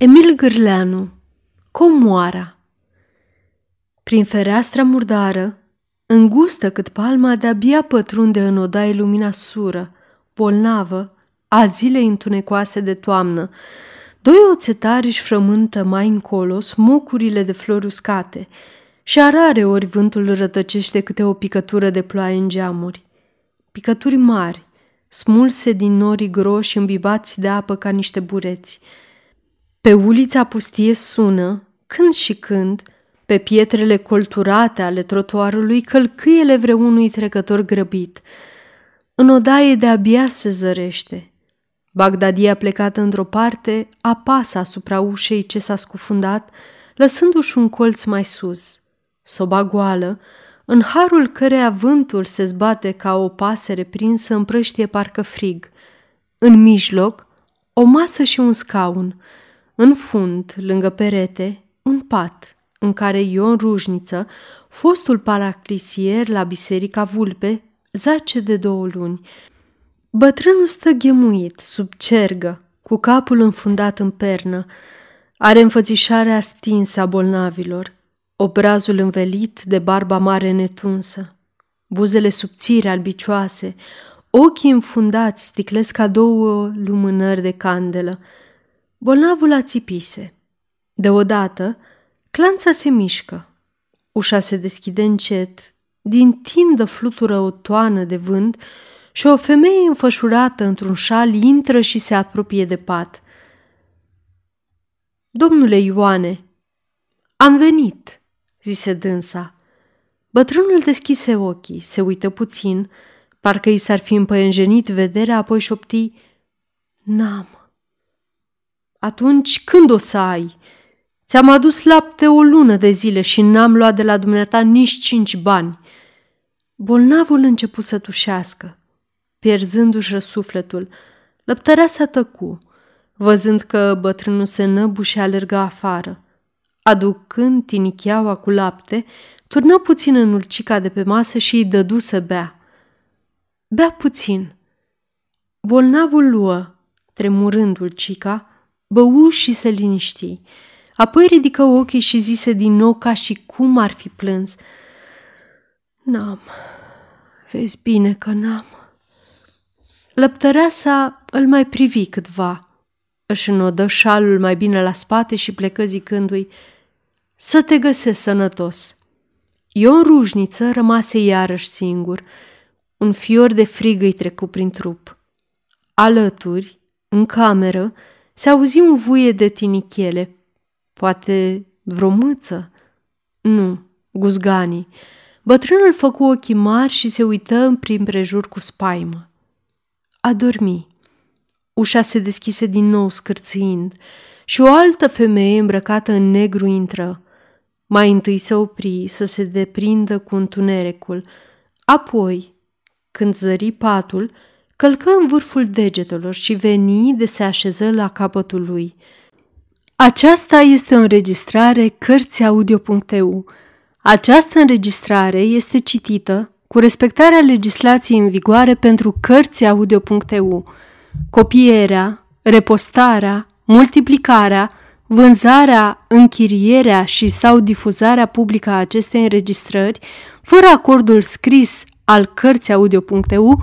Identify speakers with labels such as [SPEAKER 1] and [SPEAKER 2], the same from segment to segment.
[SPEAKER 1] Emil Gârleanu Comoara. Prin fereastra murdară, îngustă cât palma de-abia pătrunde în odaie lumina sură, bolnavă, a zilei întunecoase de toamnă, doi oțetari își frământă mai încolo smocurile de flori uscate și arare ori vântul rătăcește câte o picătură de ploaie în geamuri. Picături mari, smulse din norii groși îmbibați de apă ca niște bureți – pe ulița pustie sună, când și când, pe pietrele colturate ale trotuarului, călcâiele vreunui trecător grăbit. În odaie de-abia se zărește. Bagdadia plecată într-o parte apasă asupra ușei ce s-a scufundat, lăsându-și un colț mai sus. Soba goală, în harul căreia vântul se zbate ca o pasăre prinsă împrăștie parcă frig. În mijloc, o masă și un scaun – în fund, lângă perete, un pat în care Ion Rușniță, fostul paraclisier la biserica Vulpe, zace de două luni. Bătrânul stă ghemuit, sub cergă, cu capul înfundat în pernă. Are înfățișarea stinsă a bolnavilor, obrazul învelit de barba mare netunsă, buzele subțiri albicioase, ochii înfundați sticlesc ca două lumânări de candelă – Bolnavul ațipise. Deodată, clanța se mișcă. Ușa se deschide încet, din tindă flutură o toană de vânt și o femeie înfășurată într-un șal intră și se apropie de pat. Domnule Ioane, am venit, zise dânsa. Bătrânul deschise ochii, se uită puțin, parcă i s-ar fi împăienjenit vederea, apoi șopti, N-am. Atunci când o să ai? Ți-am adus lapte o lună de zile și n-am luat de la dumneata nici cinci bani. Bolnavul început să tușească, pierzându-și răsufletul. Lăptărea să tăcu, văzând că bătrânul se năbu și alerga afară. Aducând tinicheaua cu lapte, turnă puțin în ulcica de pe masă și îi dădu să bea. Bea puțin. Bolnavul luă, tremurând ulcica, bău și se liniști. Apoi ridică ochii și zise din nou ca și cum ar fi plâns. N-am. Vezi bine că n-am. Lăptăreasa îl mai privi câtva. Își înodă șalul mai bine la spate și plecă zicându-i Să te găsesc sănătos. Ion Rușniță rămase iarăși singur. Un fior de frig îi trecu prin trup. Alături, în cameră, se auzi un vuie de tinichele. Poate vreo mâță? Nu, guzganii. Bătrânul făcu ochii mari și se uită prin prejur cu spaimă. A dormi. Ușa se deschise din nou scârțâind și o altă femeie îmbrăcată în negru intră. Mai întâi se opri să se deprindă cu întunericul, apoi, când zări patul, călcă în vârful degetelor și veni de se așeză la capătul lui. Aceasta este o înregistrare Cărțiaudio.eu. Această înregistrare este citită cu respectarea legislației în vigoare pentru Cărțiaudio.eu. Copierea, repostarea, multiplicarea, vânzarea, închirierea și sau difuzarea publică a acestei înregistrări, fără acordul scris al Cărțiaudio.eu,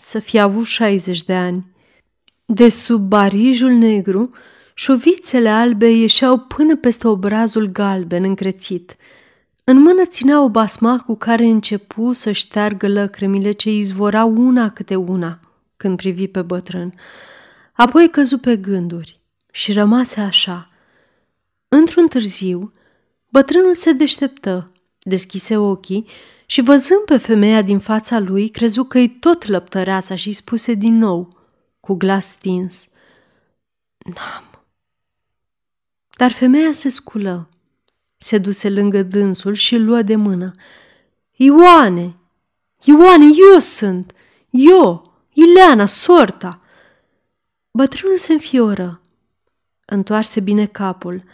[SPEAKER 1] să fie avut 60 de ani. De sub barijul negru, șuvițele albe ieșeau până peste obrazul galben încrețit. În mână ținea o basma cu care începu să șteargă lăcrămile ce izvorau una câte una când privi pe bătrân. Apoi căzu pe gânduri și rămase așa. Într-un târziu, bătrânul se deșteptă, deschise ochii și văzând pe femeia din fața lui, crezu că-i tot lăptăreasa și spuse din nou, cu glas stins, N-am. Dar femeia se sculă, se duse lângă dânsul și îl luă de mână. Ioane! Ioane, eu sunt! Eu! Ileana, sorta! Bătrânul se înfioră. Întoarse bine capul.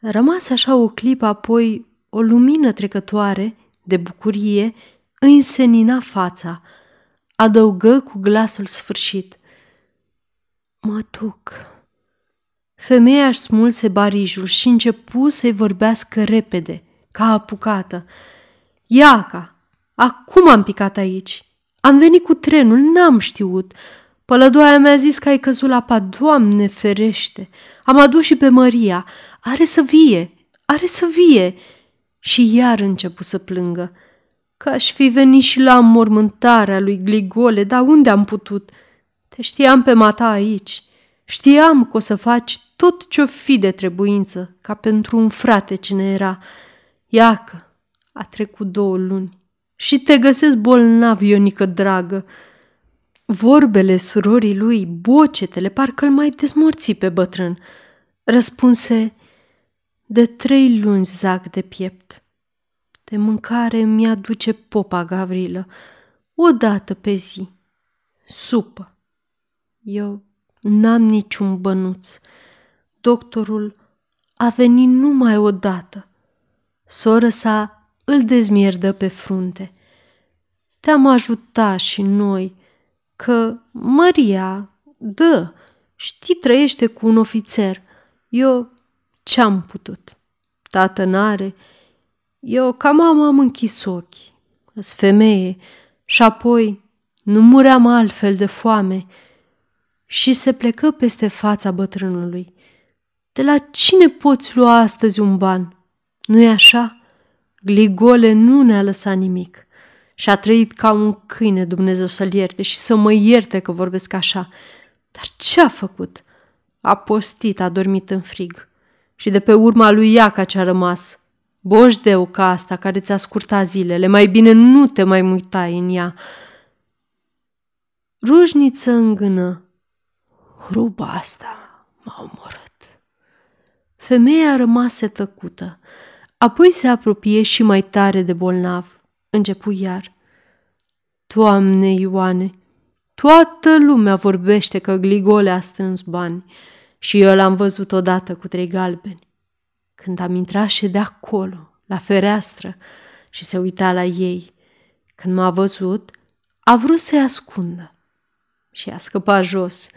[SPEAKER 1] Rămase așa o clipă, apoi o lumină trecătoare de bucurie îi însenina fața. Adăugă cu glasul sfârșit. Mă duc. Femeia își smulse barijul și începu să-i vorbească repede, ca apucată. Iaca, acum am picat aici. Am venit cu trenul, n-am știut. Pălădoaia mi-a zis că ai căzut la pat. Doamne ferește! Am adus și pe Maria. Are să vie, are să vie! Și iar începu să plângă. Că aș fi venit și la mormântarea lui Gligole, dar unde am putut? Te știam pe mata aici. Știam că o să faci tot ce-o fi de trebuință, ca pentru un frate cine era. Iacă, a trecut două luni și te găsesc bolnav, Ionică dragă. Vorbele surorii lui, bocetele, parcă îl mai dezmorți pe bătrân. Răspunse, de trei luni zac de piept. De mâncare mi-aduce popa Gavrilă, o dată pe zi. Supă. Eu n-am niciun bănuț. Doctorul a venit numai o dată. Soră sa îl dezmierdă pe frunte. Te-am ajutat și noi, că Maria, dă, știi, trăiește cu un ofițer. Eu ce-am putut? Tată n-are. Eu ca mama am închis ochii. Îs femeie și apoi nu muream altfel de foame. Și se plecă peste fața bătrânului. De la cine poți lua astăzi un ban? Nu-i așa? Gligole nu ne-a lăsat nimic și a trăit ca un câine, Dumnezeu să-l ierte și să mă ierte că vorbesc așa. Dar ce a făcut? A postit, a dormit în frig. Și de pe urma lui Iaca ce-a rămas. Boșdeu ca asta care ți-a scurtat zilele, mai bine nu te mai mutai în ea. Rujniță îngână. Ruba asta m-a omorât. Femeia rămase tăcută, apoi se apropie și mai tare de bolnav. Începu iar. Doamne Ioane, toată lumea vorbește că Gligole a strâns bani și eu l-am văzut odată cu trei galbeni. Când am intrat și de acolo, la fereastră, și se uita la ei. Când m-a văzut, a vrut să-i ascundă și a scăpat jos.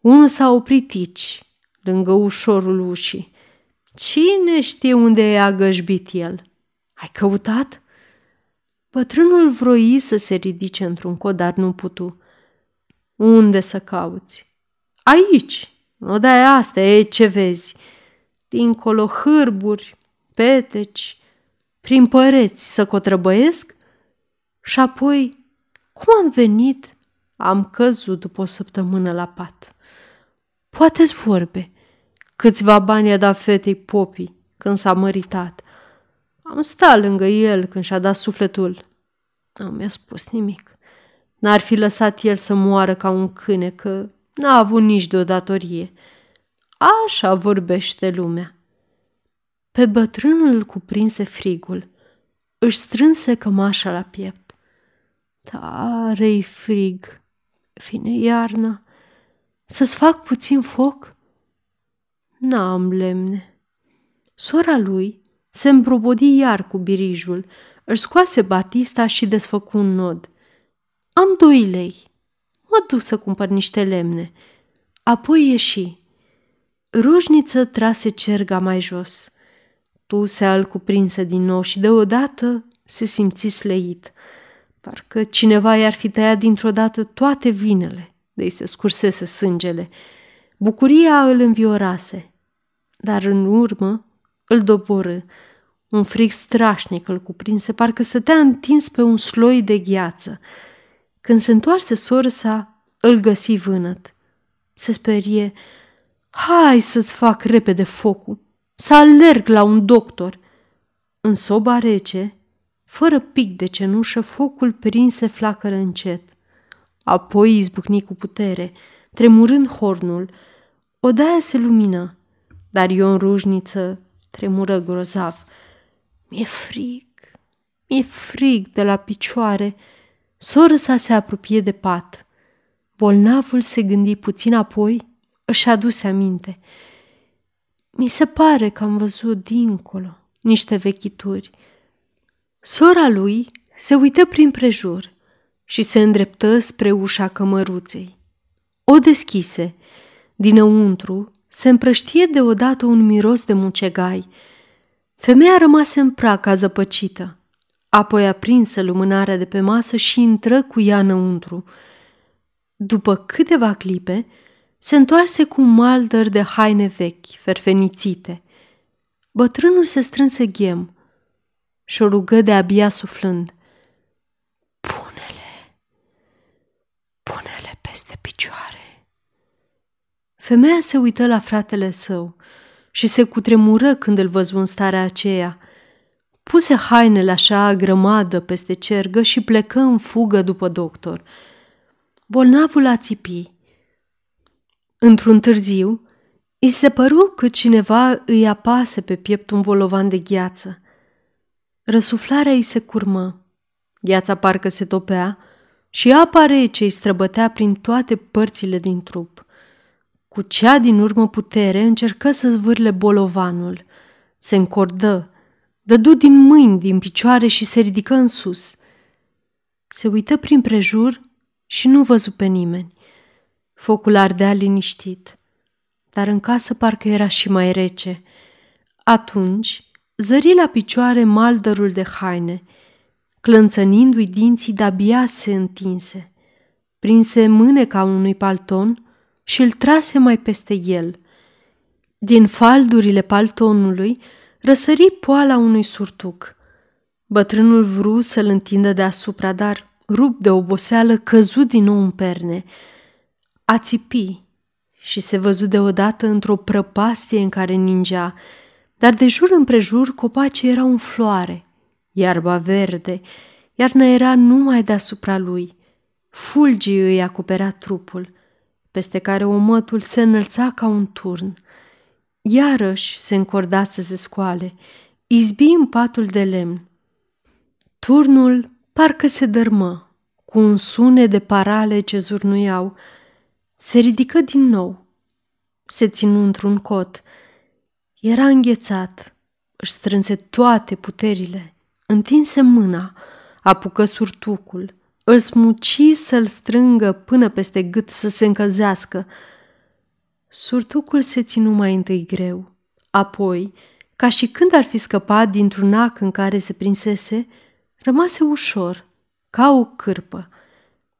[SPEAKER 1] Unul s-a oprit aici, lângă ușorul ușii. Cine știe unde i-a găjbit el? Ai căutat? Bătrânul vroi să se ridice într-un cod, dar nu putu. Unde să cauți? Aici, nu de asta, e ce vezi. Dincolo hârburi, peteci, prin păreți să cotrăbăiesc? Și apoi, cum am venit? Am căzut după o săptămână la pat. Poate-ți vorbe. Câțiva bani a dat fetei popii când s-a măritat. Am stat lângă el când și-a dat sufletul. Nu mi-a spus nimic. N-ar fi lăsat el să moară ca un câine, că n-a avut nici de o datorie. Așa vorbește lumea. Pe bătrân îl cuprinse frigul. Își strânse cămașa la piept. Tare-i frig. Vine iarna. Să-ți fac puțin foc? N-am lemne. Sora lui se împrobodi iar cu birijul, își scoase Batista și desfăcu un nod. Am doi lei. Mă duc să cumpăr niște lemne. Apoi ieși. Rușniță trase cerga mai jos. Tu se al cuprinse din nou și deodată se simți sleit. Parcă cineva i-ar fi tăiat dintr-o dată toate vinele, de-i se scursese sângele. Bucuria îl înviorase, dar în urmă îl doborâ. Un frig strașnic îl cuprinse, parcă stătea întins pe un sloi de gheață. Când se întoarse sorsa, îl găsi vânăt. Se sperie. Hai să-ți fac repede focul, să alerg la un doctor. În soba rece, fără pic de cenușă, focul prinse flacără încet. Apoi izbucni cu putere, tremurând hornul. Odaia se lumină. dar Ion Rujniță tremură grozav. Mi-e frig, mi-e frig de la picioare. Soră sa se apropie de pat. Bolnavul se gândi puțin apoi, își aduse aminte. Mi se pare că am văzut dincolo niște vechituri. Sora lui se uită prin prejur și se îndreptă spre ușa cămăruței. O deschise. Dinăuntru se împrăștie deodată un miros de mucegai. Femeia rămase în praca zăpăcită. Apoi aprinsă lumânarea de pe masă și intră cu ea înăuntru. După câteva clipe, se întoarse cu un maldăr de haine vechi, ferfenițite. Bătrânul se strânse ghem și o rugă de abia suflând. Pune-le, pune-le peste picioare. Femeia se uită la fratele său și se cutremură când îl văzu în starea aceea. Puse hainele așa grămadă peste cergă și plecă în fugă după doctor. Bolnavul a țipi. Într-un târziu, îi se păru că cineva îi apase pe piept un bolovan de gheață. Răsuflarea îi se curmă. Gheața parcă se topea și apa rece îi străbătea prin toate părțile din trup. Cu cea din urmă putere încercă să zvârle bolovanul. Se încordă, dădu din mâini, din picioare și se ridică în sus. Se uită prin prejur și nu văzu pe nimeni. Focul ardea liniștit, dar în casă parcă era și mai rece. Atunci zări la picioare maldărul de haine, clănțănindu-i dinții de-abia se întinse. Prinse mâneca unui palton și îl trase mai peste el. Din faldurile paltonului răsări poala unui surtuc. Bătrânul vru să-l întindă deasupra, dar, rup de oboseală, căzut din nou în perne. A țipi și se văzu deodată într-o prăpastie în care ningea, dar de jur împrejur copacii erau în floare, iarba verde, iarna era numai deasupra lui. Fulgii îi acoperea trupul, peste care omătul se înălța ca un turn. Iarăși se încorda să se scoale, izbi în patul de lemn. Turnul parcă se dărmă, cu un sunet de parale ce zurnuiau. Se ridică din nou. Se ținu într-un cot. Era înghețat. Își strânse toate puterile. Întinse mâna, apucă surtucul, îl smuci să-l strângă până peste gât să se încălzească. Surtucul se ținu mai întâi greu, apoi, ca și când ar fi scăpat dintr-un ac în care se prinsese, rămase ușor, ca o cârpă.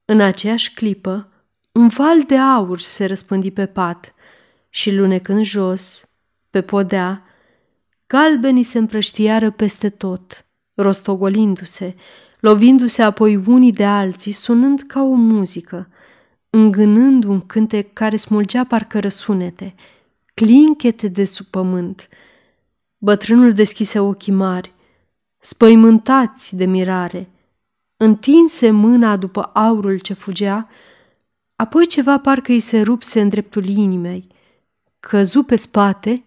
[SPEAKER 1] În aceeași clipă, un val de aur se răspândi pe pat și lunecând jos, pe podea, galbenii se împrăștiară peste tot, rostogolindu-se, lovindu-se apoi unii de alții, sunând ca o muzică, îngânând un cântec care smulgea parcă răsunete, clinchete de sub pământ. Bătrânul deschise ochii mari, spăimântați de mirare, întinse mâna după aurul ce fugea, apoi ceva parcă îi se rupse în dreptul inimei, căzu pe spate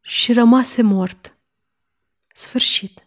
[SPEAKER 1] și rămase mort. Sfârșit.